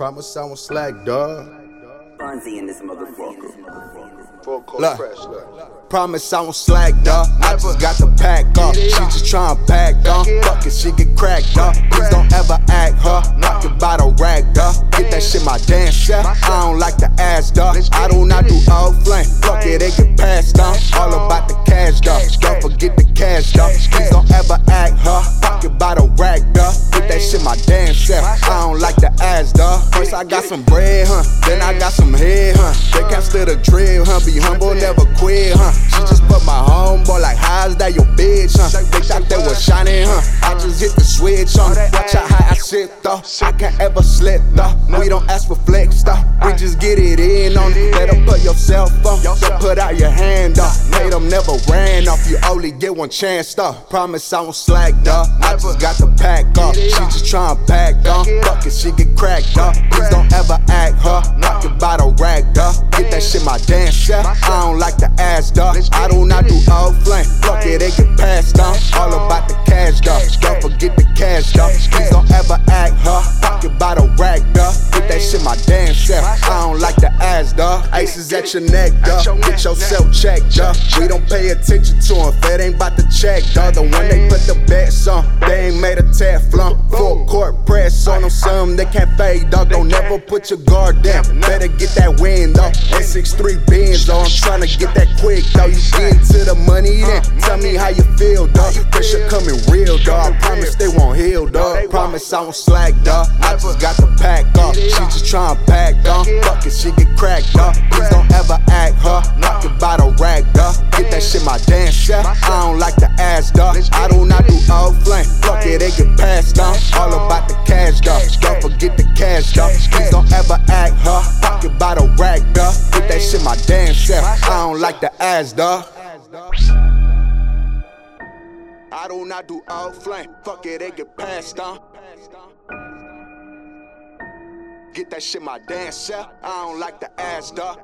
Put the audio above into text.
Promise I won't slack, dog. Fonzie in this motherfucker. Look, fresh. Promise I won't slack, dog. I just got the pack off. She just tryna pack on. Fuck it, she get cracked up. Please don't ever act, huh? Knock your bottle rag, dog. Get that shit my damn chef. I don't like the ass, dog. I do not do old flame. Fuck it, they get passed on. All about the cash, dog. Don't forget the cash, dog. Please don't ever act, huh? Fuck your bottle rag, dog. Get that shit my damn chef. Don't like the ass, dog. First I got some bread, huh? Then I got some head, huh? They can't still the drill, huh? Be humble, never quit, huh? She just put my homeboy like, how's that your bitch, huh? They thought they was shining, huh? I just hit the switch, huh? Watch out how I sit, though. I can't ever slip, though. We don't ask for flex, though. We just get it in on it. Put yourself um, on. Just put out your hand, though. Made them never ran off. You only get one chance, though. Promise I won't slack, though. I just got the pack up. She just tryna pack, on. Fuck it, she get cracked, up. Please don't ever act, huh? Knock your bottle rag, though. Get that shit my dance chef. I don't like the ass, dog. I do not do old flame. Fuck it, they get passed on. All about the cash, dog. Don't forget the cash, dog. Ass, dog. Aces at your neck, dog. Get yourself checked, dog. We don't pay attention to them. Fed ain't about to check, dog. The one they put the bets on, they ain't made a Teflon. Full court some they can't fade, dog. Don't never put your guard down. Better get that win, dog. N63 Benz, dog. I'm trying to get that quick, dog. You get into the money, then tell me how you feel, dog. Pressure coming real, dog. I promise they won't heal, dog. Promise I won't slack, dog. I just got the pack off. She just tryna pack on. Fuck it, she get cracked, dog. Please don't ever act, huh? Knock by the rag, dog. Get that shit my dance chef. I don't like the ass, dog. I do not do old flame. Fuck it, they get passed on. All about the cash, dog. Don't forget the cash, dog. Please don't ever act, huh? Fuck your bottle rag, dog. Get that shit my dance chef. I don't like the ass, dog. I do not do old flame. Fuck it, they get passed on. Get that shit my dance chef. I don't like the ass, dog.